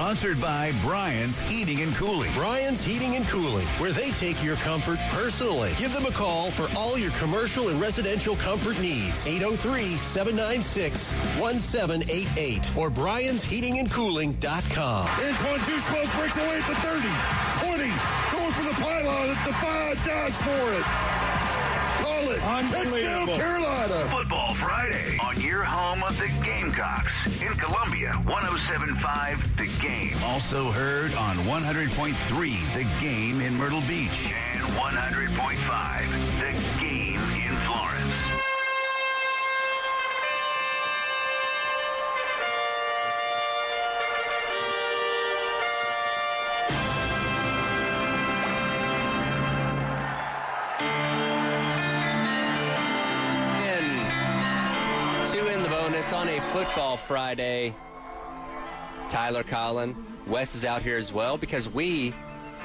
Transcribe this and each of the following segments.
Sponsored by Brian's Heating and Cooling. Brian's Heating and Cooling, where they take your comfort personally. Give them a call for all your commercial and residential comfort needs. 803-796-1788 or briansheatingandcooling.com. Antoine Juice Wells breaks away at the 30, 20, going for the pylon at the 5, dives for it. Call it. Touchdown, Carolina. Football Friday on your home of the Gamecocks in Columbia, 1075 The Game. Also heard on 100.3 The Game in Myrtle Beach and 100.5 football Friday. Tyler Collyn, Wes is out here as well because we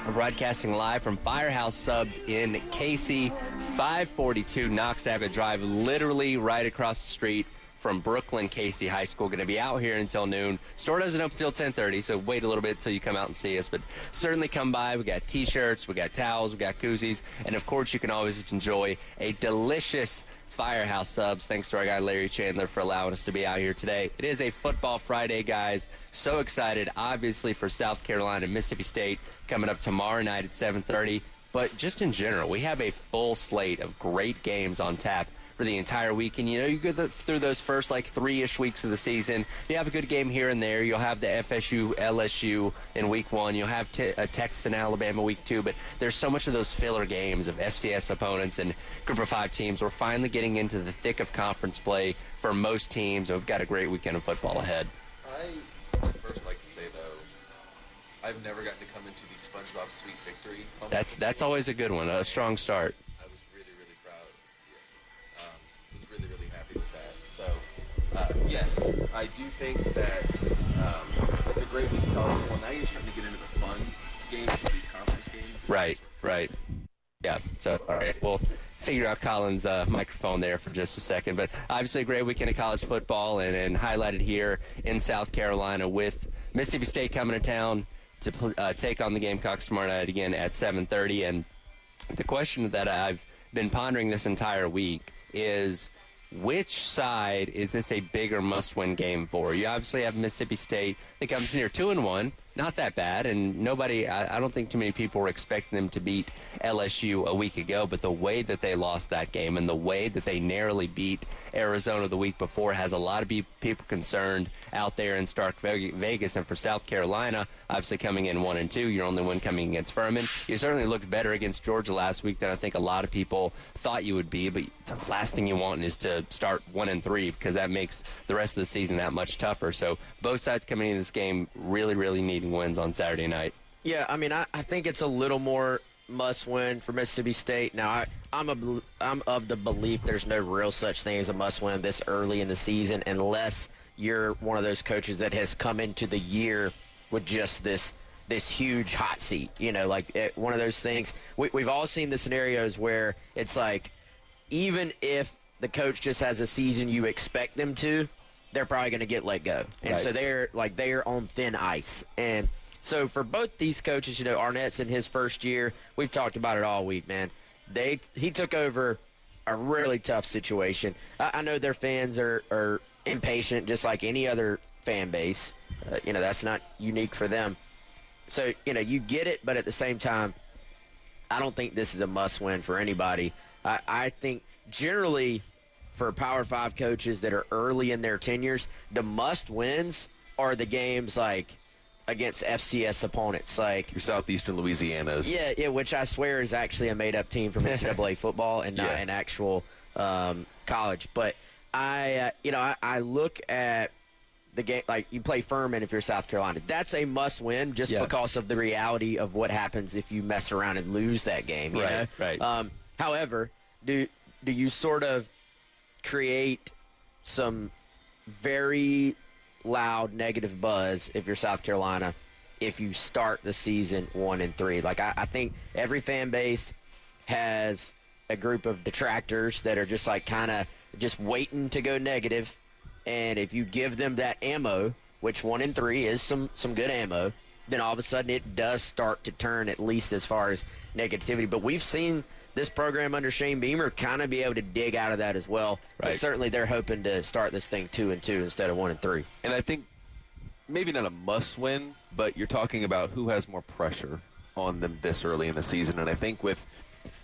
are broadcasting live from Firehouse Subs in Cayce, 542 Knox Abbott Drive, literally right across the street from Brookland Cayce High School. Going to be out here until noon. Store doesn't open until 10:30, so wait a little bit until you come out and see us. But certainly come by. We got T-shirts, we got towels, we got koozies, and of course you can always enjoy a delicious Firehouse subs. Thanks to our guy Larry Chandler for allowing us to be out here today. It is a football Friday, guys. So excited, obviously, for South Carolina and Mississippi State coming up tomorrow night at 7:30. But just in general, we have a full slate of great games on tap for the entire week. And you know, you go through those first like three ish weeks of the season. You have a good game here and there. You'll have the FSU, LSU in week one. You'll have t- uh, Texas and Alabama week two. But there's so much of those filler games of FCS opponents and group of five teams. We're finally getting into the thick of conference play for most teams. We've got a great weekend of football ahead. I would first like to say though, I've never gotten to come into the SpongeBob Sweet Victory. That's that's always a good one. A strong start. Uh, yes, I do think that um, it's a great week of college football. Now you're starting to get into the fun games, some of these conference games. Right, right. Yeah. So, all right. We'll figure out Collyn's uh, microphone there for just a second. But obviously, a great weekend of college football and, and highlighted here in South Carolina with Mississippi State coming to town to uh, take on the Gamecocks tomorrow night again at 7:30. And the question that I've been pondering this entire week is which side is this a bigger must-win game for? You obviously have Mississippi State that comes here two and one, not that bad, and nobody. I, I don't think too many people were expecting them to beat LSU a week ago. But the way that they lost that game and the way that they narrowly beat Arizona the week before has a lot of people concerned out there in Stark Vegas. And for South Carolina, obviously coming in one and two, your only one coming against Furman. You certainly looked better against Georgia last week than I think a lot of people thought you would be. But the last thing you want is to start one and three because that makes the rest of the season that much tougher. So both sides coming into this game really, really needing wins on Saturday night. Yeah, I mean, I, I think it's a little more must win for Mississippi State. Now, I, I'm a, I'm of the belief there's no real such thing as a must win this early in the season unless you're one of those coaches that has come into the year with just this this huge hot seat. You know, like it, one of those things. We, we've all seen the scenarios where it's like even if the coach just has a season you expect them to, they're probably going to get let go. And Right. so they're like they're on thin ice. And so for both these coaches, you know, Arnett's in his first year. We've talked about it all week, man. They he took over a really tough situation. I, I know their fans are are impatient, just like any other fan base. Uh, you know, that's not unique for them. So you know, you get it, but at the same time, I don't think this is a must win for anybody. I, I think generally for Power Five coaches that are early in their tenures, the must wins are the games like against FCS opponents, like Your southeastern Louisiana's. yeah, yeah, which I swear is actually a made up team from NCAA football and not Yeah. an actual um, college. But I, uh, you know, I, I look at the game like you play Furman if you're South Carolina. That's a must win just Yeah. because of the reality of what happens if you mess around and lose that game. You Right, know? right. Um, however, do do you sort of create some very loud negative buzz if you're South Carolina if you start the season one and three. Like I, I think every fan base has a group of detractors that are just like kind of just waiting to go negative, and if you give them that ammo, which one and three is some some good ammo, then all of a sudden it does start to turn at least as far as negativity. But we've seen this program under Shane Beamer kind of be able to dig out of that as well. But certainly they're hoping to start this thing two and two instead of one and three. And I think maybe not a must win, but you're talking about who has more pressure on them this early in the season. And I think with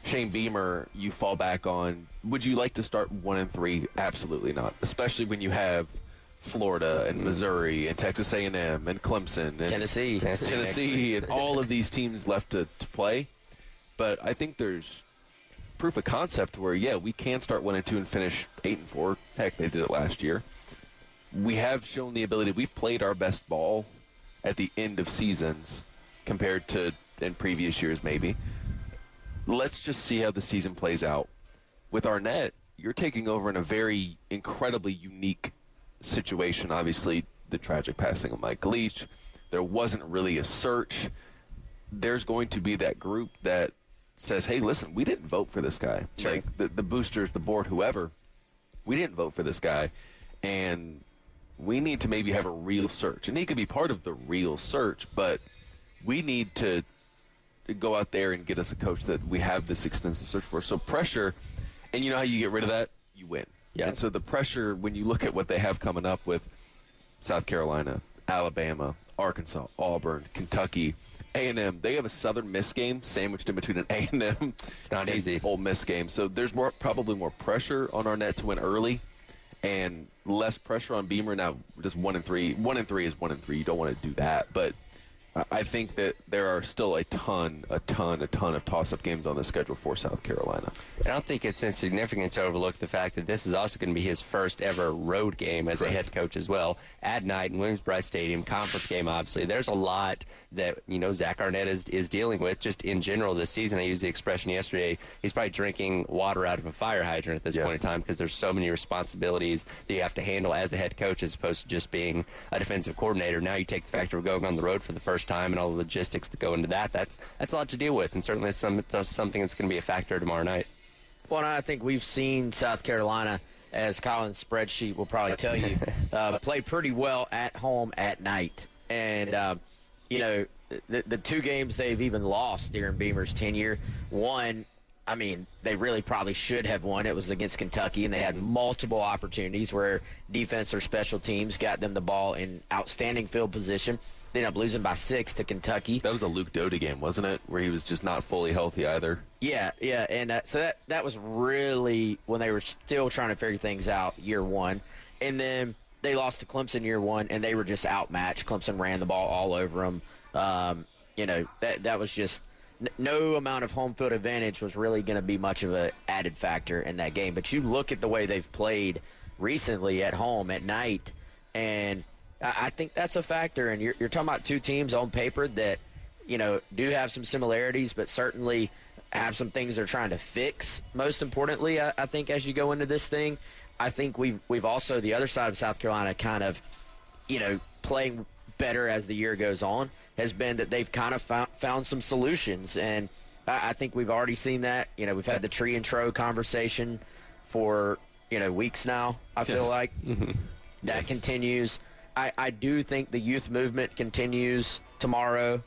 Shane Beamer, you fall back on would you like to start one and three? Absolutely not. Especially when you have Florida and Missouri and Texas A&M and Clemson and Tennessee. Tennessee. Tennessee and all of these teams left to, to play. But I think there's proof of concept where yeah, we can start one and two and finish eight and four. Heck, they did it last year. We have shown the ability. We've played our best ball at the end of seasons compared to in previous years, maybe. Let's just see how the season plays out. With Arnett, you're taking over in a very incredibly unique situation. Obviously, the tragic passing of Mike Leach. There wasn't really a search. There's going to be that group that says, "Hey, listen, we didn't vote for this guy. Sure. Like the, the boosters, the board, whoever, we didn't vote for this guy, and we need to maybe have a real search. And he could be part of the real search, but we need to, to go out there and get us a coach that we have this extensive search for. So pressure, and you know how you get rid of that? You win. Yeah. And so the pressure, when you look at what they have coming up with South Carolina, Alabama, Arkansas, Auburn, Kentucky, A&M, they have a Southern Miss game sandwiched in between an A&M It's not easy. Ole Miss game. So there's more probably more pressure on Arnett to win early, and less pressure on Beamer. Now, just one and three. One and three is one and three. You don't want to do that, but I- think that there are still a ton, a ton, a ton of toss-up games on the schedule for South Carolina. I don't think it's insignificant to overlook the fact that this is also going to be his first ever road game as a head coach as well at night in Williams-Brice Stadium, conference game. Obviously, there's a lot that you know Zach Arnett is is dealing with just in general this season. I used the expression yesterday. He's probably drinking water out of a fire hydrant at this Yeah. point in time because there's so many responsibilities that you have to handle as a head coach as opposed to just being a defensive coordinator. Now you take the factor of going on the road for the first time and all the logistics that go into that. That's that's a lot to deal with, and certainly it's, some, it's something that's going to be a factor tomorrow night. Well, and I think we've seen South Carolina, as Collyn's spreadsheet will probably tell you, uh, play pretty well at home at night. And, uh, you know, the, the two games they've even lost during Beamer's tenure, one, I mean, they really probably should have won. It was against Kentucky, and they had multiple opportunities where defense or special teams got them the ball in outstanding field position. They ended up losing by six to Kentucky. That was a Luke Doty game, wasn't it? Where he was just not fully healthy either. Yeah, yeah, and uh, so that that was really when they were still trying to figure things out year one, and then they lost to Clemson year one, and they were just outmatched. Clemson ran the ball all over them. Um, you know that that was just n- no amount of home field advantage was really going to be much of a added factor in that game. But you look at the way they've played recently at home at night, and I, I think that's a factor. And you're, you're talking about two teams on paper that you know do have some similarities, but certainly have some things they're trying to fix. Most importantly, I, I think as you go into this thing, I think we've we've also the other side of South Carolina kind of you know playing better as the year goes on has been that they've kind of found, found some solutions and I, I think we've already seen that you know we've had the tree and tro conversation for you know weeks now i feel Yes. like mm-hmm. that continues I, I do think the youth movement continues tomorrow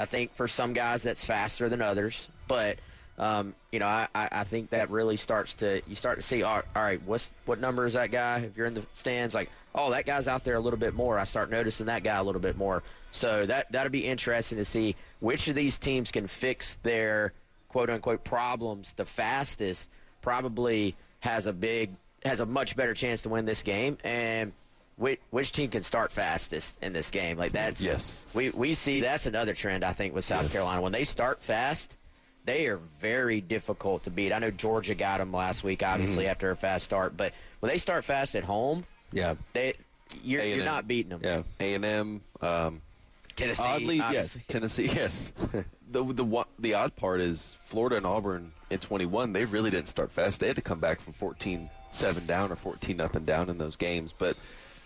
I think for some guys that's faster than others, but um, you know, I, I think that really starts to you start to see. All, all right, what's what number is that guy? If you're in the stands, like, oh, that guy's out there a little bit more. I start noticing that guy a little bit more. So that that'll be interesting to see which of these teams can fix their quote unquote problems the fastest. Probably has a big has a much better chance to win this game and. Which, which team can start fastest in this game? Like that's Yes. we we see that's another trend I think with South Carolina. When they start fast, they are very difficult to beat. I know Georgia got them last week, obviously Mm-hmm. after a fast start, but when they start fast at home, Yeah. they you're, you're not beating them. Yeah. A and M. Um, Tennessee, Oddly, yes. Tennessee, yes. the the the odd part is Florida and Auburn in 21. They really didn't start fast. They had to come back from 14-7 down or 14 nothing down in those games. But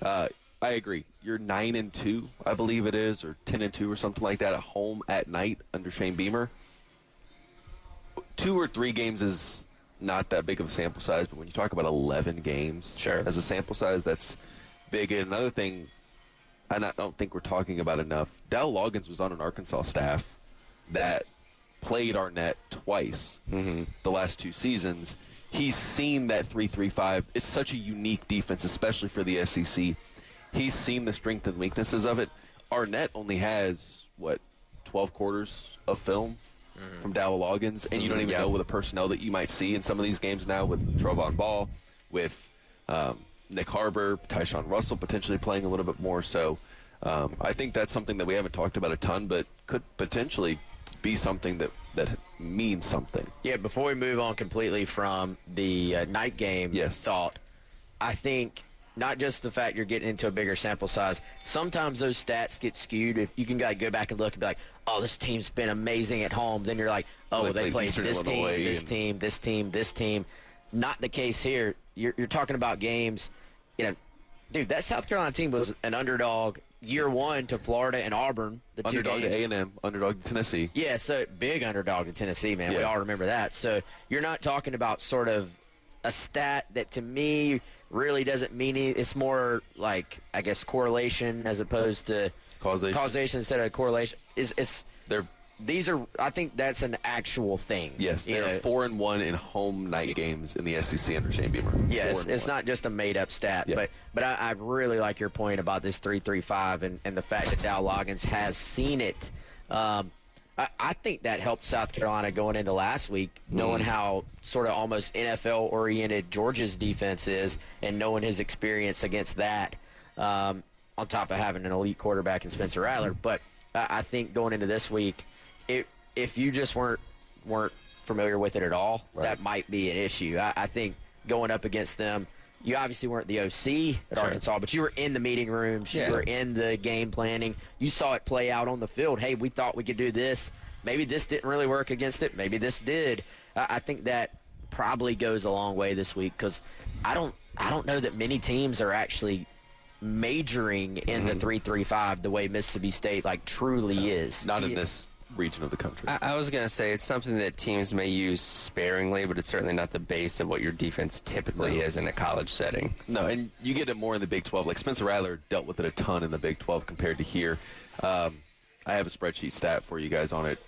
uh, I agree. You're nine and two, I believe it is, or 10 and two, or something like that at home at night under Shane Beamer. Two or three games is not that big of a sample size, but when you talk about 11 games Sure. as a sample size, that's big. And another thing I don't think we're talking about enough. Dowell Loggins was on an Arkansas staff that played Arnett twice the last two seasons. He's seen that three-three-five. It's such a unique defense, especially for the SEC. He's seen the strength and weaknesses of it. Arnett only has what twelve quarters of film from Dowell Loggins, and you don't even Yeah. know with the personnel that you might see in some of these games now with Trovon Ball, with um, Nyck Harbor, Tyshawn Russell potentially playing a little bit more. So um, I think that's something that we haven't talked about a ton, but could potentially be something that that means something. Yeah, before we move on completely from the uh, night game Yes. thought, I think not just the fact you're getting into a bigger sample size. Sometimes those stats get skewed. If you can like, go back and look and be like, "Oh, this team's been amazing at home," then you're like, "Oh, Well, they they played played this team, this and- team, this team, this team." Not the case here. You're, you're talking about games. You know, dude, that South Carolina team was an underdog year one to Florida and Auburn. The two Underdog to A and M, underdog to Tennessee. Yeah, so big underdog to Tennessee, man. We all remember that. So you're not talking about sort of a stat that to me really doesn't mean any, it's more like I guess correlation as opposed to Causation. causation instead of correlation. Is it's They're these are I think that's an actual thing. yes, you they're know? four and one in home night games in the SEC under Shane Beamer. It's, it's one. not just a made up stat, Yeah. but but I, I really like your point about this three three five and, and the fact that Dowell Loggins has seen it. Um, I, I think that helped South Carolina going into last week, knowing Mm. how sort of almost NFL oriented Georgia's defense is, and knowing his experience against that. Um, on top of having an elite quarterback in Spencer Rattler, but I, I think going into this week, it, if you just weren't weren't familiar with it at all, that might be an issue. I, I think going up against them, you obviously weren't the OC at Sure. Arkansas, but you were in the meeting rooms, Yeah. you were in the game planning, you saw it play out on the field. Hey, we thought we could do this. Maybe this didn't really work against it. Maybe this did. I, I think that probably goes a long way this week because I don't I don't know that many teams are actually majoring in Mm-hmm. the three three five the way Mississippi State like truly is. not in this region of the country. I, I was going to say it's something that teams may use sparingly, but it's certainly not the base of what your defense typically is in a college setting. No, and you get it more in the Big 12. Like Spencer Rattler dealt with it a ton in the Big 12 compared to here. Um, I have a spreadsheet stat for you guys on it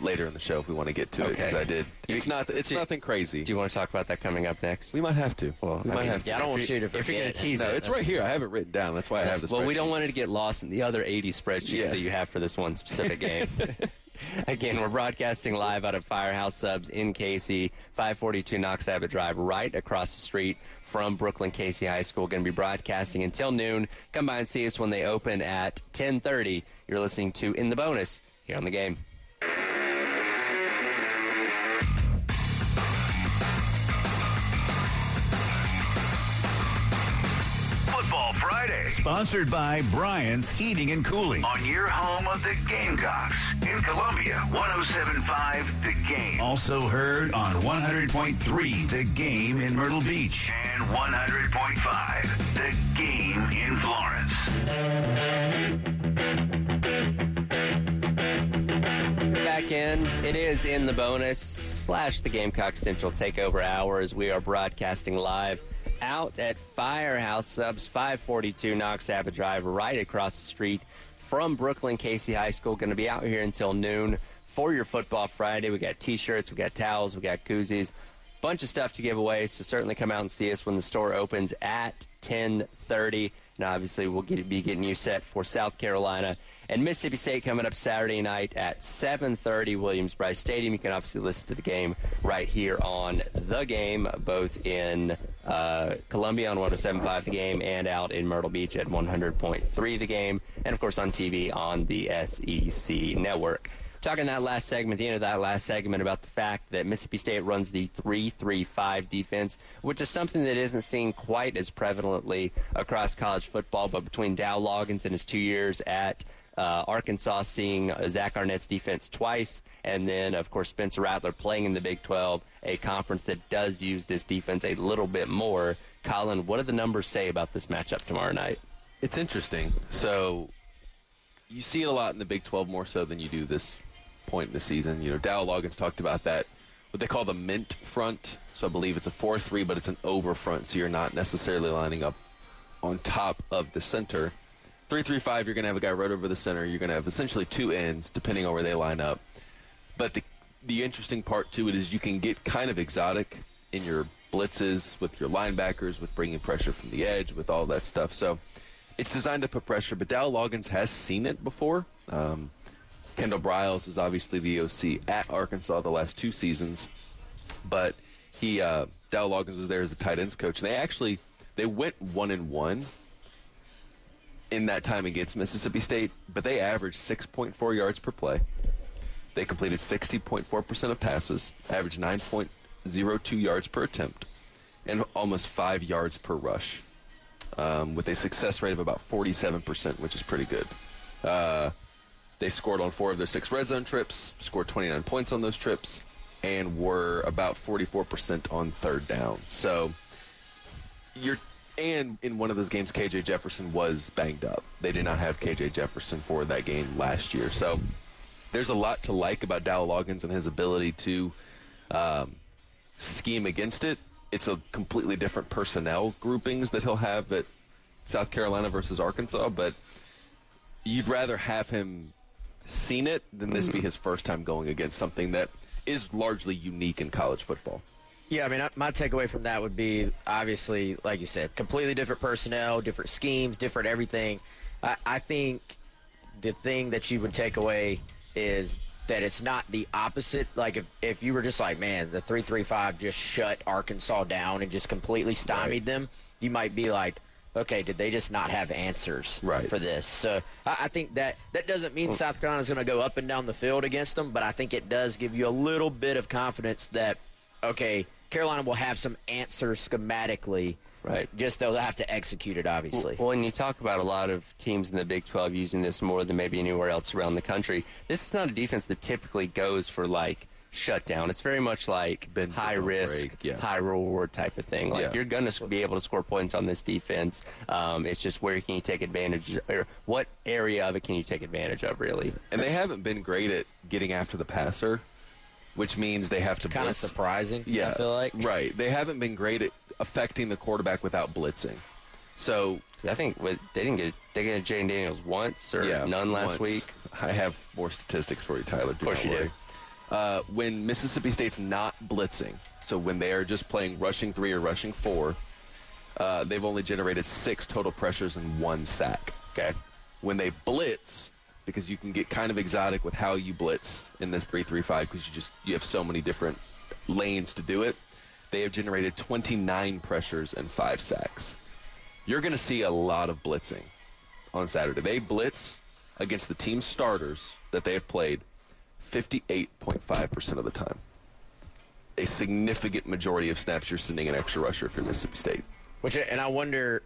later in the show if we want to get to it because I did. It's You- not. It's do- nothing crazy. Do you want to talk about that coming up next? we might have to. Well, we I might mean, have to. Yeah, I don't want If you to If you're going it. to tease No, it, it's right here. I have it written down. That's why I have this. Well, we don't want it to get lost in the other 80 spreadsheets Yeah. that you have for this one specific game. Again, we're broadcasting live out of Firehouse Subs in Cayce, 542 Knox Abbott Drive, right across the street from Brookland Cayce High School. Going to be broadcasting until noon. Come by and see us when they open at 10:30. You're listening to In the Bonus here on the game. Sponsored by Brian's Heating and Cooling. On your home of the Gamecocks. In Columbia, 1075 The Game. Also heard on 100.3 The Game in Myrtle Beach. And 100.5 The Game in Florence. Back in. It is in the bonus slash the Gamecock Central Takeover Hour as we are broadcasting live out at Firehouse Subs 542 Knox Abbott Drive, right across the street from Brookland Cayce High School. Going to be out here until noon for your football Friday. We got T-shirts, we got towels, we got koozies, bunch of stuff to give away. So certainly come out and see us when the store opens at 10:30. And obviously we'll get, be getting you set for South Carolina and Mississippi State coming up Saturday night at 7:30 Williams Brice Stadium. You can obviously listen to the game right here on the game, both in uh, Columbia on 107.5 the game and out in Myrtle Beach at 100.3 the game, and of course on TV on the SEC network. Talking in that last segment, the end of that last segment about the fact that Mississippi State runs the 3-3-5 defense, which is something that isn't seen quite as prevalently across college football, but between Dowell Loggins and his two years at uh, Arkansas seeing uh, Zach Arnett's defense twice, and then, of course, Spencer Rattler playing in the Big 12, a conference that does use this defense a little bit more. Collyn, what do the numbers say about this matchup tomorrow night? It's interesting. So you see it a lot in the Big 12 more so than you do this point in the season. You know, Dowell Loggins talked about that, what they call the mint front. So I believe it's a 4 3, but it's an over front, so you're not necessarily lining up on top of the center. Three three five. You're going to have a guy right over the center. You're going to have essentially two ends, depending on where they line up. But the the interesting part to it is you can get kind of exotic in your blitzes with your linebackers, with bringing pressure from the edge, with all that stuff. So it's designed to put pressure. But Dowell Loggins has seen it before. Um, Kendall Briles was obviously the OC at Arkansas the last two seasons, but he uh, Dowell Loggins was there as a tight ends coach. And they actually they went one and one in that time against Mississippi State, but they averaged 6.4 yards per play. They completed 60.4% of passes, averaged 9.02 yards per attempt, and almost five yards per rush, um, with a success rate of about 47%, which is pretty good. Uh, they scored on four of their six red zone trips, scored 29 points on those trips, and were about 44% on third down. So you're and in one of those games, KJ Jefferson was banged up. They did not have KJ Jefferson for that game last year. So there's a lot to like about Dowell Loggins and his ability to um, scheme against it. It's a completely different personnel groupings that he'll have at South Carolina versus Arkansas, but you'd rather have him seen it then this be his first time going against something that is largely unique in college football. Yeah, I mean, my takeaway from that would be obviously, like you said, completely different personnel, different schemes, different everything. I, I think the thing that you would take away is that it's not the opposite. Like if, if you were just like, man, the three three five just shut Arkansas down and just completely stymied them, you might be like, okay, did they just not have answers Right. for this? So I, I think that that doesn't mean mm. South Carolina's going to go up and down the field against them, but I think it does give you a little bit of confidence that okay, Carolina will have some answers schematically. Right. Just they'll have to execute it, obviously. Well, when you talk about a lot of teams in the Big 12 using this more than maybe anywhere else around the country, this is not a defense that typically goes for like shutdown. It's very much like Bend, high risk, break, yeah. high reward type of thing. Like Yeah. you're going to be able to score points on this defense. Um, it's just where can you take advantage, or what area of it can you take advantage of, really? And they haven't been great at getting after the passer, which means they have to kind of surprising. Yeah, I feel like. right. They haven't been great at affecting the quarterback without blitzing. So I think what, they didn't get they get Jane Daniels once or yeah, none last once. week. I have more statistics for you, Tyler. Do course not you do. Uh, when Mississippi State's not blitzing, so when they are just playing rushing three or rushing four, uh, they've only generated six total pressures and one sack. Okay. when they blitz because you can get kind of exotic with how you blitz in this 335 because you just you have so many different lanes to do it they have generated 29 pressures and 5 sacks you're going to see a lot of blitzing on Saturday they blitz against the team starters that they have played 58.5% of the time a significant majority of snaps you're sending an extra rusher if you're Mississippi State Which and I wonder,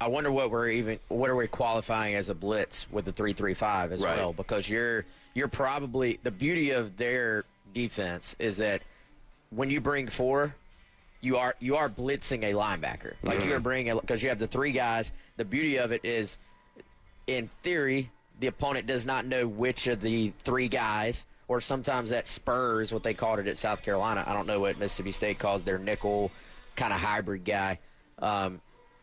I wonder what we're even what are we qualifying as a blitz with the three three five as Right. well because you're you're probably the beauty of their defense is that when you bring four, you are you are blitzing a linebacker like Mm-hmm. you're bringing because you have the three guys. The beauty of it is, in theory, the opponent does not know which of the three guys. Or sometimes that spurs what they called it at South Carolina. I don't know what Mississippi State calls their nickel kind of hybrid guy. Um,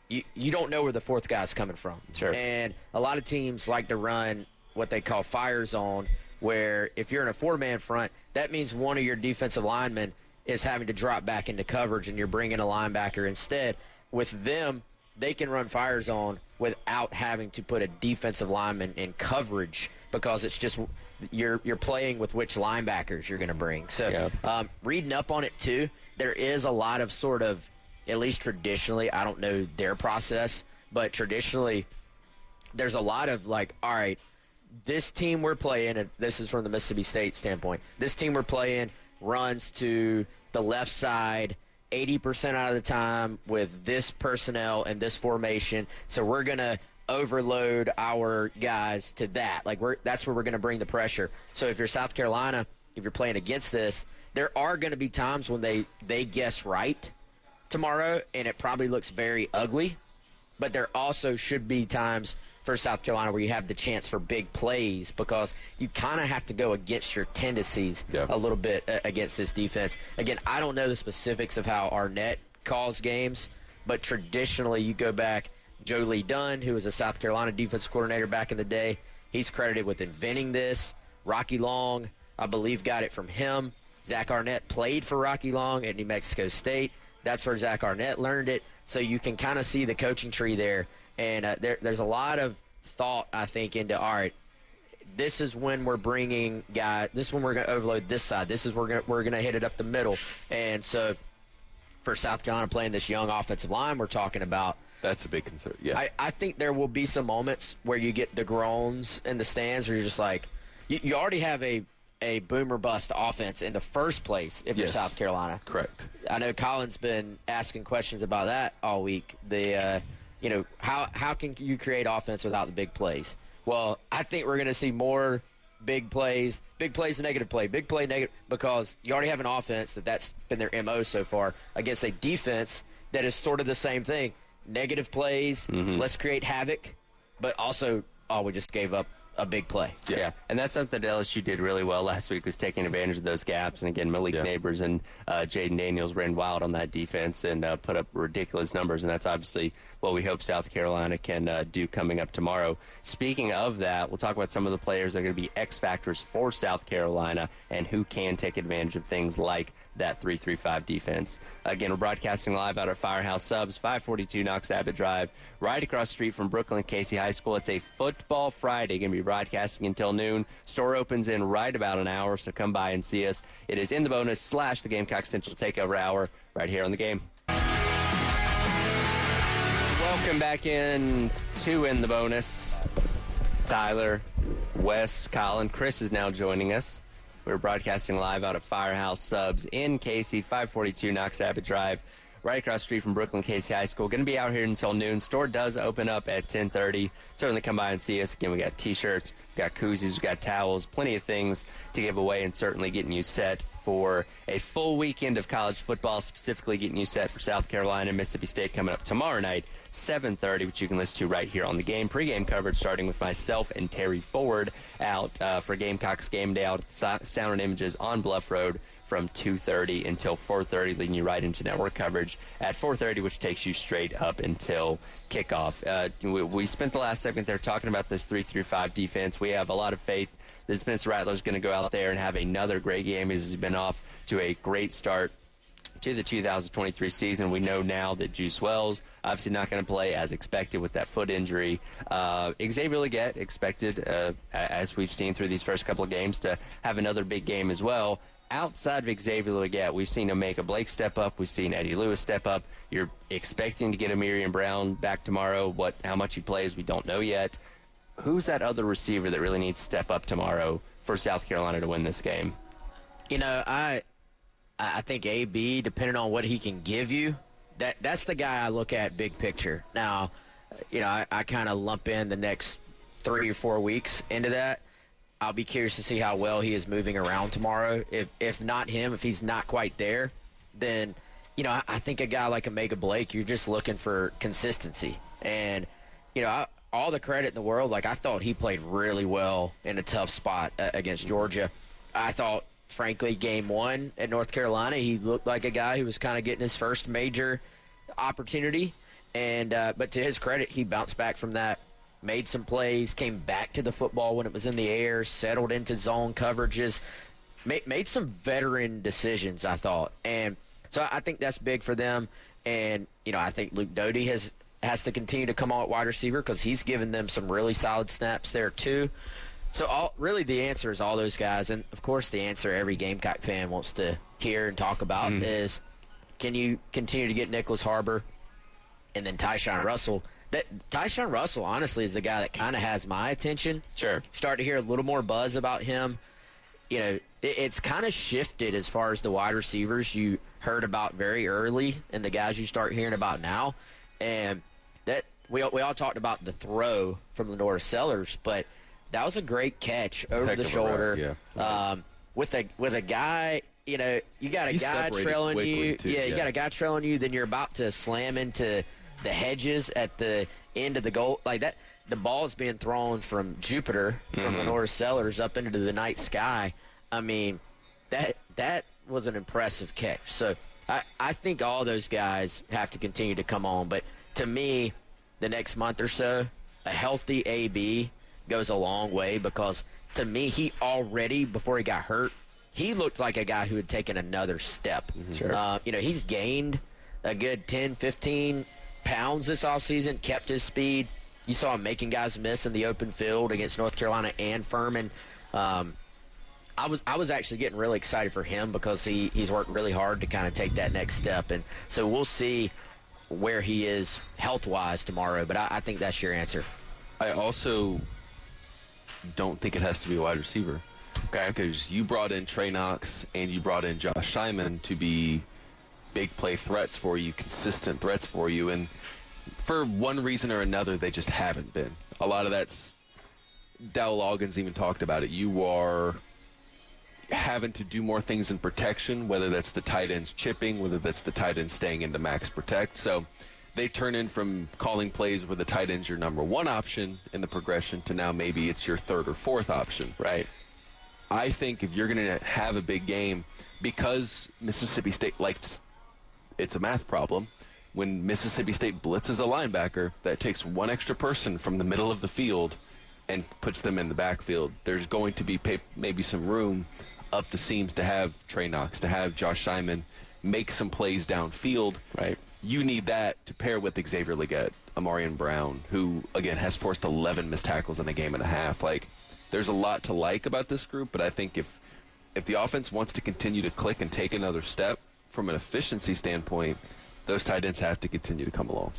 you you don't know where the fourth guy's coming from. Sure. And a lot of teams like to run what they call fire zone, where if you're in a four man front, that means one of your defensive linemen is having to drop back into coverage, and you're bringing a linebacker instead. With them, they can run fire zone without having to put a defensive lineman in coverage because it's just you're you're playing with which linebackers you're going to bring. So Yeah. um, reading up on it too, there is a lot of sort of, at least traditionally, I don't know their process, but traditionally, there's a lot of like, all right, this team we're playing, and this is from the Mississippi State standpoint, this team we're playing runs to the left side 80% out of the time with this personnel and this formation. So we're going to overload our guys to that. Like we're that's where we're going to bring the pressure. So if you're South Carolina, if you're playing against this, there are going to be times when they they guess right tomorrow and it probably looks very ugly. But there also should be times for South Carolina where you have the chance for big plays because you kind of have to go against your tendencies Yeah. a little bit uh, against this defense. Again, I don't know the specifics of how Arnett calls games, but traditionally you go back Joe Lee Dunn, who was a South Carolina defense coordinator back in the day, he's credited with inventing this. Rocky Long, I believe, got it from him. Zach Arnett played for Rocky Long at New Mexico State. That's where Zach Arnett learned it. So you can kind of see the coaching tree there. And uh, there, there's a lot of thought, I think, into all right, this is when we're bringing guy. This is when we're going to overload this side. This is where we're going we're going to hit it up the middle. And so for South Carolina playing this young offensive line, we're talking about. That's a big concern. Yeah, I, I think there will be some moments where you get the groans in the stands where you're just like, you, you already have a a boomer bust offense in the first place if you're South Carolina. correct. I know Collyn's been asking questions about that all week. The uh, you know how how can you create offense without the big plays? Well, I think we're going to see more big plays, big plays, negative play, big play, negative because you already have an offense that that's been their mo so far against a defense that is sort of the same thing. Negative plays, mm-hmm. let's create havoc, but also oh we just gave up a big play. Yeah. and that's something that LSU did really well last week was taking advantage of those gaps. And again, Malik Yeah. Nabers and uh, Jayden Daniels ran wild on that defense and uh, put up ridiculous numbers. And that's obviously what we hope South Carolina can uh, do coming up tomorrow. Speaking of that, we'll talk about some of the players that are going to be X factors for South Carolina and who can take advantage of things like that 335 defense. Again, we're broadcasting live out at Firehouse Subs, 542 Knox Abbott Drive, right across the street from Brookland Cayce High School. It's a football Friday. Going to be broadcasting until noon. Store opens in right about an hour, so come by and see us. It is in the bonus slash the Gamecock Central Takeover Hour right here on the game. Welcome back in to In the Bonus. Tyler, Wes, Collyn, Chris is now joining us. We're broadcasting live out of Firehouse Subs in Cayce, 542 Knox Abbott Drive, right across the street from Brookland Cayce High School. Going to be out here until noon. Store does open up at 10:30. Certainly come by and see us. Again, we got T-shirts, we got koozies, we got towels, plenty of things to give away, and certainly getting you set for a full weekend of college football. Specifically, getting you set for South Carolina and Mississippi State coming up tomorrow night, 7:30, which you can listen to right here on the game. Pre-game coverage starting with myself and Terry Ford out uh, for Gamecocks game day out Sound and Images on Bluff Road from 2.30 until 4.30 leading you right into network coverage at 4.30 which takes you straight up until kickoff uh, we, we spent the last segment there talking about this 3-3-5 defense we have a lot of faith that Spencer Rattler's going to go out there and have another great game he's been off to a great start to the 2023 season. We know now that Juice Wells obviously not going to play as expected with that foot injury. Uh, Xavier Legette expected, uh, as we've seen through these first couple of games, to have another big game as well. Outside of Xavier Legette, we've seen O'Mega Blake step up. We've seen Eddie Lewis step up. You're expecting to get Ahmarean Brown back tomorrow. What, how much he plays, we don't know yet. Who's that other receiver that really needs to step up tomorrow for South Carolina to win this game? You know, I I think AB, depending on what he can give you, that that's the guy I look at big picture. Now, you know, I, I kind of lump in the next three or four weeks into that. I'll be curious to see how well he is moving around tomorrow. If if not him, if he's not quite there, then you know I, I think a guy like O'Mega Blake, you're just looking for consistency. And you know, I, all the credit in the world. Like I thought he played really well in a tough spot uh, against Georgia. I thought, frankly, game one at North Carolina, he looked like a guy who was kind of getting his first major opportunity. And uh, but to his credit, he bounced back from that, made some plays, came back to the football when it was in the air, settled into zone coverages, made, made some veteran decisions. I thought, and so I think that's big for them. And you know, I think Luke Doty has has to continue to come on at wide receiver because he's given them some really solid snaps there too. So all really the answer is all those guys, and of course the answer every Gamecock fan wants to hear and talk about mm-hmm. is can you continue to get Nicholas Harbor and then Tyshawn Russell. That Tyshawn Russell honestly is the guy that kind of has my attention. Sure. Start to hear a little more buzz about him. You know, it, it's kind of shifted as far as the wide receivers you heard about very early and the guys you start hearing about now. And that we all- we all talked about the throw from LaNorris Sellers, but that was a great catch over the shoulder. route, Um, with a with a guy, you know, you got a He guy trailing you. too, yeah, you yeah. got a guy trailing you. Then you're about to slam into the hedges at the end of the goal, like that. The ball is being thrown from Jupiter, from LaNorris Sellers, up into the night sky. I mean, that that was an impressive catch. So I, I think all those guys have to continue to come on. But to me, the next month or so, a healthy AB goes a long way because to me, he already, before he got hurt, he looked like a guy who had taken another step. Sure. Uh, you know, he's gained a good 10, 15 pounds this offseason, kept his speed. You saw him making guys miss in the open field against North Carolina and Furman. Um, I was I was actually getting really excited for him because he, he's worked really hard to kind of take that next step, and so we'll see where he is health wise tomorrow. But I, I think that's your answer. I also don't think it has to be a wide receiver. Okay. Because you brought in Trey Knox and you brought in Josh Simon to be big play threats for you, consistent threats for you, and for one reason or another, they just haven't been. A lot of that's Dowell Loggins even talked about it. You are having to do more things in protection, whether that's the tight ends chipping, whether that's the tight end staying into max protect. So they turn in from calling plays where the tight end's your number one option in the progression to now maybe it's your third or fourth option. Right. I think if you're going to have a big game, because Mississippi State likes, it's a math problem. When Mississippi State blitzes a linebacker, that takes one extra person from the middle of the field and puts them in the backfield. There's going to be maybe some room up the seams to have Trey Knox, to have Josh Simon make some plays downfield. Right. You need that to pair with Xavier Legette, Ahmarean Brown, who again has forced 11 missed tackles in a game and a half. Like, there's a lot to like about this group, but I think if if the offense wants to continue to click and take another step from an efficiency standpoint, those tight ends have to continue to come along.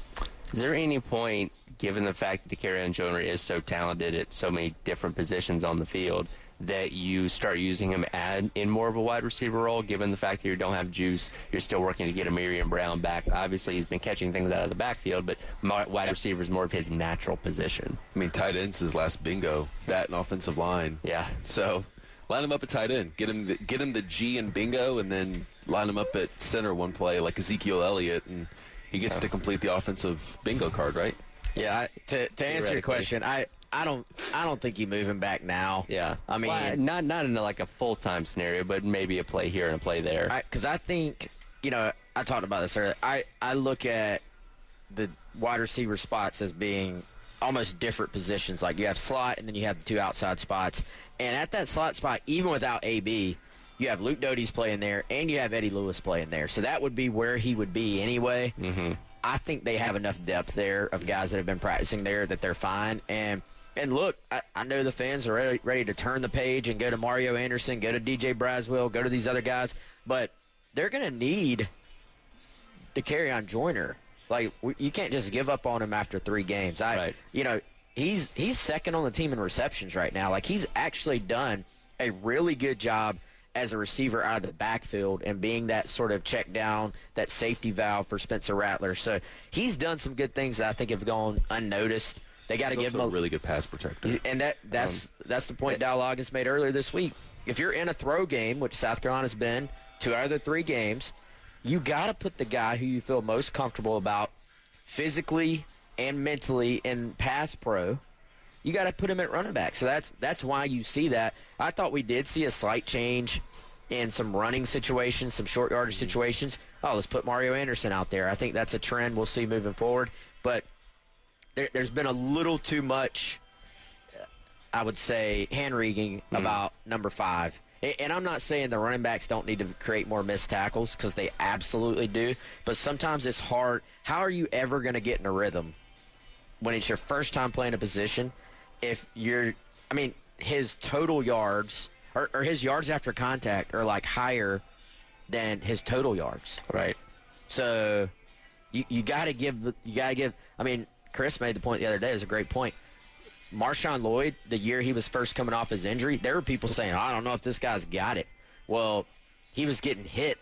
Is there any point, given the fact that Dakereon Joyner is so talented at so many different positions on the field, that you start using him ad, in more of a wide receiver role, given the fact that you don't have juice, you're still working to get Ahmarean Brown back. Obviously, he's been catching things out of the backfield, but wide receiver is more of his natural position. I mean, tight ends his last bingo. That and offensive line. Yeah. So line him up at tight end. Get him the, get him the G and bingo, and then line him up at center one play like Ezekiel Elliott, and he gets to oh. complete the offensive bingo card, right? Yeah, I, to to answer your question, I I don't I don't think you move him back now. Yeah. I mean, Well, not not in a, like a full time scenario, but maybe a play here and a play there. because I, think you know I talked about this earlier. I I look at the wide receiver spots as being almost different positions. Like you have slot, and then you have the two outside spots. And at that slot spot, even without AB, you have Luke Doty's playing there, and you have Eddie Lewis playing there. So that would be where he would be anyway. Mm-hmm. I think they have enough depth there of guys that have been practicing there that they're fine. And and look, I, I know the fans are ready, ready to turn the page and go to Mario Anderson, go to DJ Braswell, go to these other guys, but they're going to need to Dakereon Joyner. Like you can't just give up on him after three games. I, Right. you know, he's he's second on the team in receptions right now. Like he's actually done a really good job as a receiver out of the backfield and being that sort of check down, that safety valve for Spencer Rattler. So he's done some good things that I think have gone unnoticed. They got to give him a really good pass protector. And that that's um, that's the point Dowell Loggins made earlier this week. If you're in a throw game, which South Carolina's been two out of the three games, you got to put the guy who you feel most comfortable about physically and mentally in pass pro. You got to put him at running back. So that's that's why you see that. I thought we did see a slight change in some running situations, some short yardage mm-hmm. situations. Oh, let's put Mario Anderson out there. I think that's a trend we'll see moving forward. But there, there's been a little too much, uh, I would say, hand wringing mm-hmm. about number five. And I'm not saying the running backs don't need to create more missed tackles because they absolutely do. But sometimes it's hard. How are you ever going to get in a rhythm when it's your first time playing a position? If you're, I mean, his total yards or, or his yards after contact are like higher than his total yards. right. So you you got to give you got to give. I mean, Chris made the point the other day. It was a great point. Marshawn Lloyd, the year he was first coming off his injury, there were people saying, "I don't know if this guy's got it." Well, he was getting hit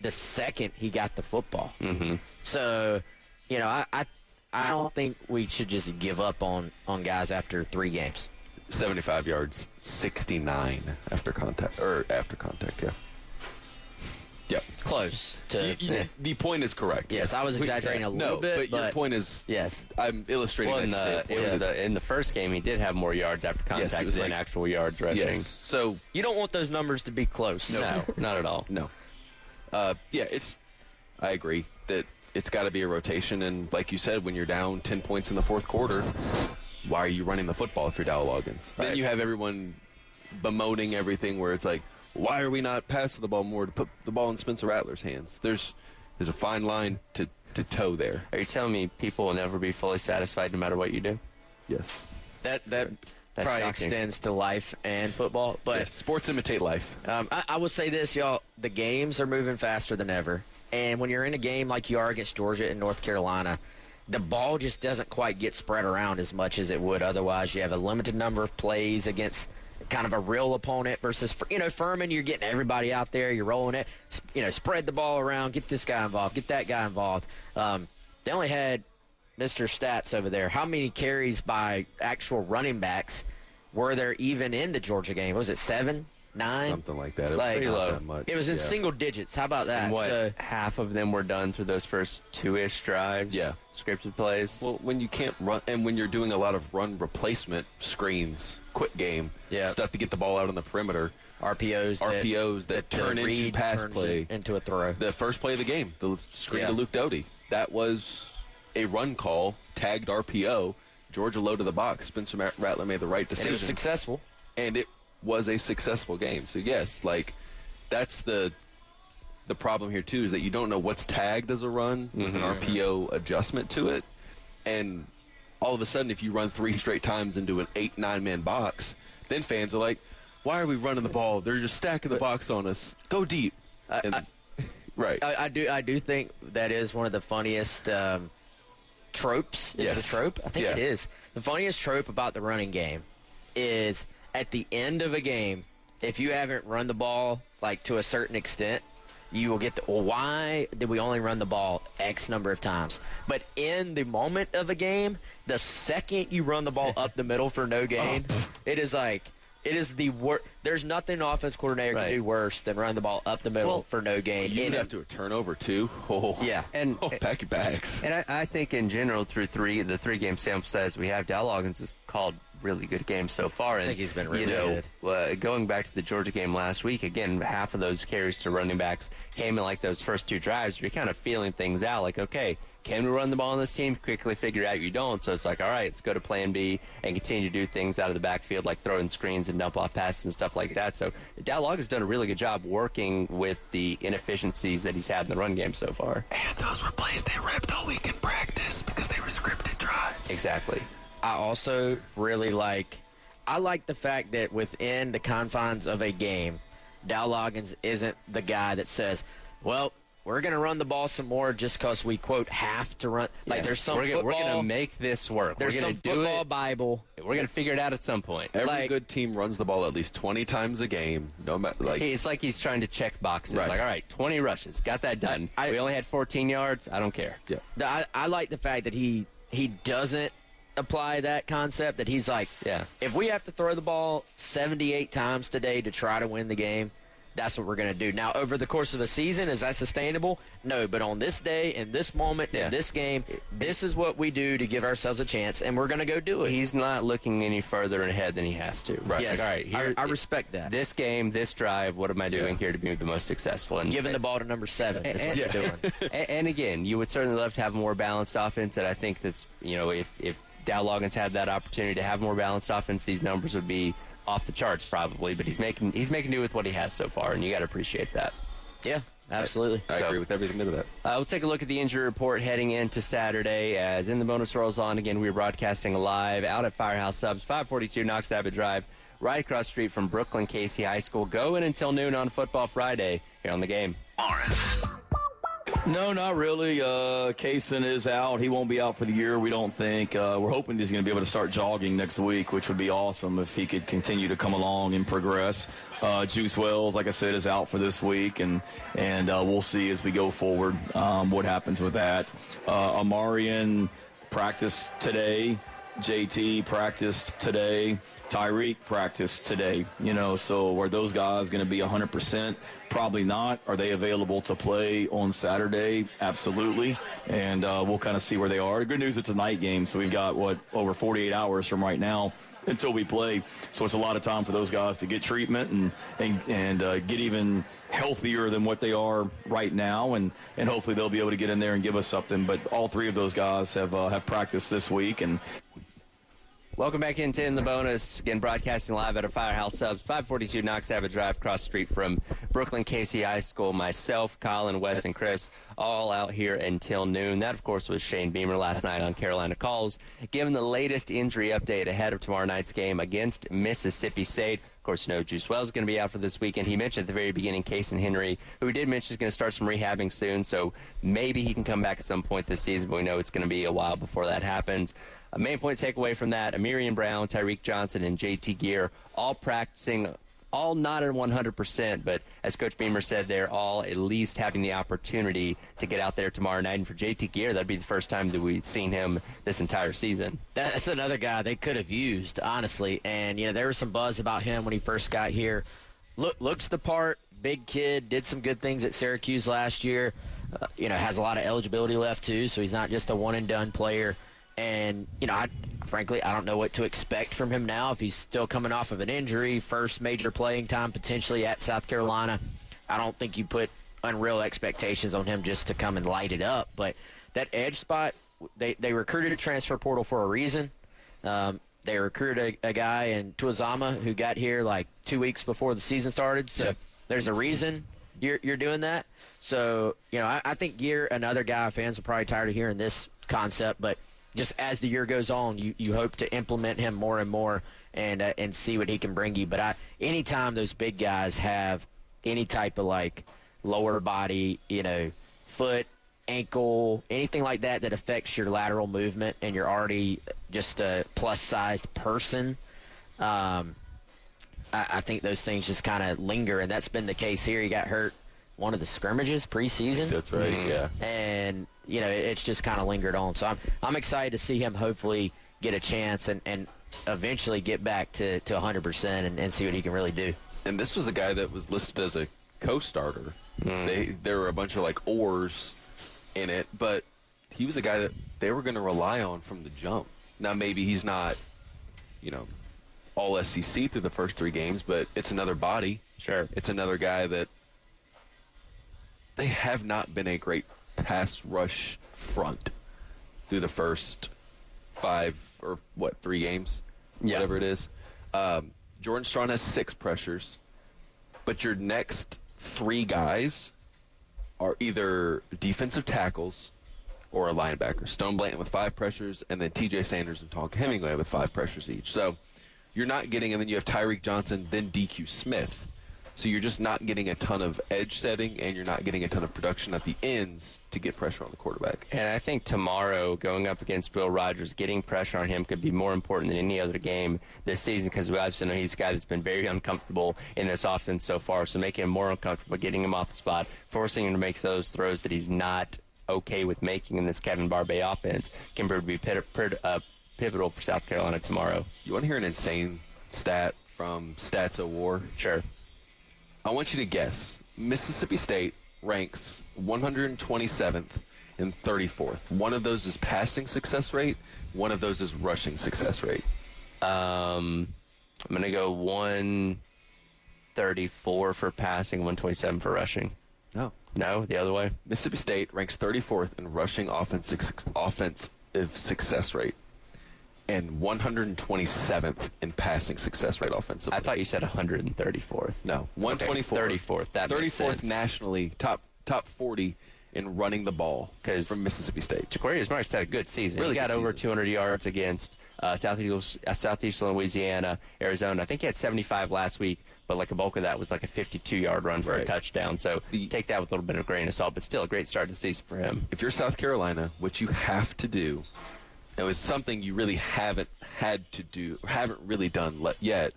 the second he got the football. Mm-hmm. So, you know, I, I I don't think we should just give up on on guys after three games. 75 yards, 69 after contact or after contact. Yeah. Yep. Close to You- you- yeah. the point is correct. Yes, I was exaggerating a little no, bit, but, your point is yes. I'm illustrating Well, that in the, it was the in the first game he did have more yards after contact was than like- actual yards rushing. yes. So You don't want those numbers to be close. No, not at all. No. Uh, yeah, it's. I agree that it's got to be a rotation. And like you said, when you're down 10 points in the fourth quarter, why are you running the football if you're Dowell Loggins? Then you have everyone bemoaning everything where it's like, why are we not passing the ball more to put the ball in Spencer Rattler's hands? There's there's a fine line to, to toe there. Are you telling me people will never be fully satisfied no matter what you do? Yes. That that That's probably shocking. extends to life and football. But yes. Sports imitate life. Um, I, I will say this, y'all. The games are moving faster than ever. And when you're in a game like you are against Georgia and North Carolina, the ball just doesn't quite get spread around as much as it would otherwise. You have a limited number of plays against kind of a real opponent versus, you know, Furman, you're getting everybody out there, you're rolling it, you know, spread the ball around, get this guy involved, get that guy involved. Um, they only had Mr. Stats over there. How many carries by actual running backs were there even in the Georgia game? Was it seven, nine? Something like that. It Like- was not low. that much. It was in Yeah. single digits. How about that? And what So, half of them were done through those first two-ish drives. Yeah. scripted plays. Well, when you can't run, and when you're doing a lot of run replacement screens, quick game, Yeah. stuff to get the ball out on the perimeter, RPOs, that- RPOs that, the turn into pass play. into a throw. the first play of the game, the screen Yeah. to Luke Doty, that was a run call, tagged RPO. Georgia low to the box. Spencer Ma- Rattler made the right and decision, it was successful. and it was a successful game. So yes, like that's the the problem here too is that you don't know what's tagged as a run with an RPO adjustment to it, and all of a sudden, if you run three straight times into an eight nine man box, then fans are like, "Why are we running the ball? They're just stacking the box on us. Go deep." And- right. I, I do. I do think that is one of the funniest um, tropes. Is it Yes. a trope? I think Yeah. it is. The funniest trope about the running game is at the end of a game, if you haven't run the ball like to a certain extent, you will get the well, why did we only run the ball X number of times? But in the moment of a game, the second you run the ball up the middle for no gain, oh. it is like it is the worst. There's nothing an offense coordinator Right. can do worse than run the ball up the middle Well, for no gain. you And would have to a turnover too. Oh. Yeah. And- oh, pack your bags. And I, I think in general, through three the three game sample size we have, Dowell Loggins has called really good games so far. And, think he's been really you know, good. Uh, going back to the Georgia game last week, again, half of those carries to running backs came in like those first two drives. You're kind of feeling things out, like okay. Can we run the ball on this team? Quickly figure out you don't. So it's like, all right, let's go to plan B and continue to do things out of the backfield, like throwing screens and dump off passes and stuff like that. So Dowell Loggins has done a really good job working with the inefficiencies that he's had in the run game so far. And those were plays they repped all week in practice because they were scripted drives. Exactly. I also really like I like the fact that within the confines of a game, Dowell Loggins isn't the guy that says, "Well, we're going to run the ball some more just because we quote have to run." Like Yes. there's some we're gonna, football, we're gonna make this work. there's we're gonna some do football it. Bible. We're gonna figure it out at some point. Every Like- good team runs the ball at least 20 times a game. No matter like It's like he's trying to check boxes. Right. Like, all right, 20 rushes, got that done. I- we only had 14 yards. I don't care. yeah. The- I, I like the fact that he he doesn't apply that concept. That he's like, Yeah. if we have to throw the ball 78 times today to try to win the game, that's what we're going to do. Now, over the course of a season, is that sustainable? No, but on this day, in this moment, Yeah. in this game, this is what we do to give ourselves a chance, and we're going to go do it. He's not looking any further ahead than he has to. Right. Yes, Like, all right. Here, I, I respect that. this game, this drive. What am I doing Yeah. here to be the most successful? And Giving the ball to number seven is what and- you're doing. A- and again, you would certainly love to have a more balanced offense. And I think this, you know, if if Dowell Loggins had that opportunity to have more balanced offense, these numbers would be off the charts probably. But he's making he's making do with what he has so far, and you got to appreciate that. Yeah, absolutely. I So- agree with every minute of that. Uh, we'll take a look at the injury report heading into Saturday. As in the bonus rolls on again, we're broadcasting live out at Firehouse Subs, 542 Knox Abbott Drive, right across the street from Brookland Cayce High School. Going until noon on Football Friday here on the game. Morris. No, not really. Uh, Kaysen is out. He won't be out for the year, we don't think. Uh, we're hoping he's going to be able to start jogging next week, which would be awesome if he could continue to come along and progress. Uh, Juice Wells, like I said, is out for this week, and and uh, we'll see as we go forward um, what happens with that. Uh, Ahmarean practiced today. JT practiced today. Tyreek practiced today. You know, so are those guys going to be 100%? Probably not. Are they available to play on Saturday? Absolutely. And uh, we'll kind of see where they are. The good news, it's a night game, so we've got, what, over 48 hours from right now until we play. So it's a lot of time for those guys to get treatment and and, and uh, get even healthier than what they are right now, and, and hopefully they'll be able to get in there and give us something. But all three of those guys have uh, have practiced this week, and Welcome back into In the Bonus. Again, broadcasting live at our Firehouse Subs, 542 Knox Abbott Drive, across street from Brookland Cayce High School. Myself, Collyn, Wes, and Chris, all out here until noon. That, of course, was Shane Beamer last night on Carolina Calls, given the latest injury update ahead of tomorrow night's game against Mississippi State. Of course, know Juice Wells is going to be out for this weekend. He mentioned at the very beginning Casey Henry, who he did mention is going to start some rehabbing soon, so maybe he can come back at some point this season, but we know it's going to be a while before that happens. A main point takeaway from that, Ahmarean Brown, Tyreek Johnson, and JT Gear all practicing, all not at 100%, but as Coach Beamer said, they're all at least having the opportunity to get out there tomorrow night. And for JT Gear, that'd be the first time that we've seen him this entire season. That's another guy they could have used, honestly. And, you know, there was some buzz about him when he first got here. Look, looks the part, big kid, did some good things at Syracuse last year. Uh, you know, has a lot of eligibility left, too, so he's not just a one and done player. And, you know, I, frankly, I don't know what to expect from him now. If he's still coming off of an injury, first major playing time potentially at South Carolina, I don't think you put unreal expectations on him just to come and light it up. But that edge spot, they, they recruited a transfer portal for a reason. Um, they recruited a, a guy in Tuazama who got here like two weeks before the season started. So there's a reason you're, you're doing that. So, you know, I, I think Gear, another guy fans are probably tired of hearing this concept, but just as the year goes on, you, you hope to implement him more and more and uh, and see what he can bring you. But I, anytime those big guys have any type of like lower body, you know, foot, ankle, anything like that that affects your lateral movement, and you're already just a plus sized person, um, I, I think those things just kind of linger, and that's been the case here. He got hurt one of the scrimmages preseason. That's right. Yeah. and you know it's just kind of lingered on. So I'm I'm excited to see him hopefully get a chance and, and eventually get back to, to 100% and, and see what he can really do. And this was a guy that was listed as a co-starter. Hmm. They there were a bunch of like oars in it, but he was a guy that they were going to rely on from the jump. Now maybe he's not, you know, all SEC through the first three games, but it's another body. Sure. It's another guy that they have not been a great pass rush front through the first five or what three games, Yeah. whatever it is. Um, Jordan Strong has six pressures, but your next three guys are either defensive tackles or a linebacker. Stone Blanton with five pressures, and then T.J. Sanders and Tonka Hemingway with five pressures each. So you're not getting, and then you have Tyreek Johnson, then DQ Smith. So you're just not getting a ton of edge setting, and you're not getting a ton of production at the ends to get pressure on the quarterback. And I think tomorrow, going up against Will Rogers, getting pressure on him could be more important than any other game this season because we obviously know he's a guy that's been very uncomfortable in this offense so far. So making him more uncomfortable, getting him off the spot, forcing him to make those throws that he's not okay with making in this Kevin Barbay offense can be uh, pivotal for South Carolina tomorrow. You want to hear an insane stat from Stats of War? Sure. I want you to guess. Mississippi State ranks 127th and 34th. One of those is passing success rate. One of those is rushing success rate. Um, I'm going to go 134 for passing, 127 for rushing. No. No, the other way? Mississippi State ranks 34th in rushing offensive, offensive success rate and 127th in passing success rate offensively. I thought you said 134th. no, 124th. 34th, that makes 34th sense. nationally, top top 40 in running the ball from Mississippi State. Jo'Quavious Marks had a good season. Really he got over season. 200 yards against uh, Southeast, uh, Southeastern Louisiana, Arizona. I think he had 75 last week, but like a bulk of that was like a 52-yard run for a touchdown. So The- take that with a little bit of grain of salt, but still a great start to the season for him. if you're South Carolina, what you have to do, it was something you really haven't had to do, haven't really done yet,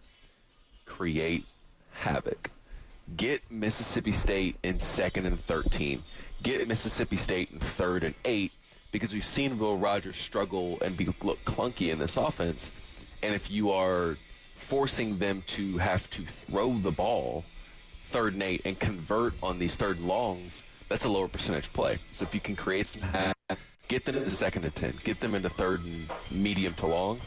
create havoc. Get Mississippi State in second and 13. Get Mississippi State in third and eight because we've seen Will Rogers struggle and be look clunky in this offense. And if you are forcing them to have to throw the ball third and eight and convert on these third longs, that's a lower percentage play. So if you can create some get them into second and ten, get them into third and medium to long,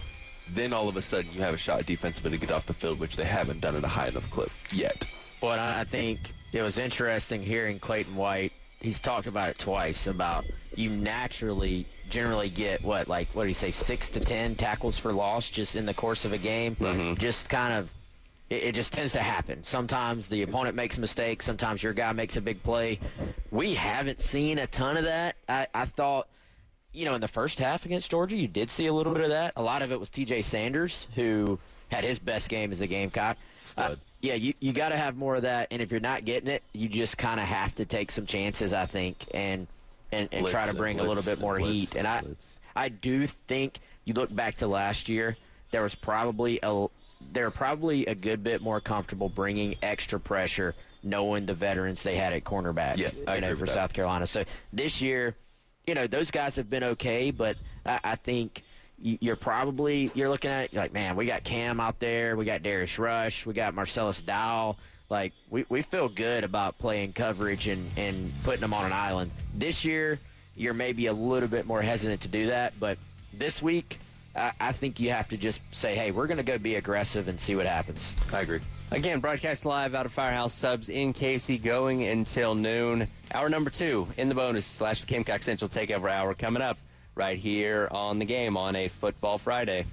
then all of a sudden you have a shot defensively to get off the field, which they haven't done at a high enough clip yet. But I think it was interesting hearing Clayton White. He's talked about it twice about you naturally generally get what like what do you say six to ten tackles for loss just in the course of a game. Mm-hmm. Just kind of it, it just tends to happen. Sometimes the opponent makes a mistake. Sometimes your guy makes a big play. We haven't seen a ton of that. I, I thought you know, in the first half against Georgia, you did see a little bit of that. A lot of it was T.J. Sanders, who had his best game as a Gamecock. Uh, yeah, you, you got to have more of that. And if you're not getting it, you just kind of have to take some chances, I think, and and, and Blitz try to bring a little bit more blitz heat. And I. I do think you look back to last year, there was probably a they're probably a good bit more comfortable bringing extra pressure, knowing the veterans they had at cornerback. Yeah, I you know, for. South Carolina. So this year, you know, those guys have been okay, but I, I think you're probably you're looking at it you're like, man, we got Cam out there, we got Darius Rush, we got Marcellas Dial. Like we, we feel good about playing coverage and, and putting them on an island. This year, you're maybe a little bit more hesitant to do that, but this week, I, I think you have to just say, hey, we're going to go be aggressive and see what happens. I agree. Again, broadcast live out of Firehouse Subs in Cayce, going until noon. Hour number two in the bonus slash the Gamecock Central Takeover Hour coming up right here on the game on a Football Friday.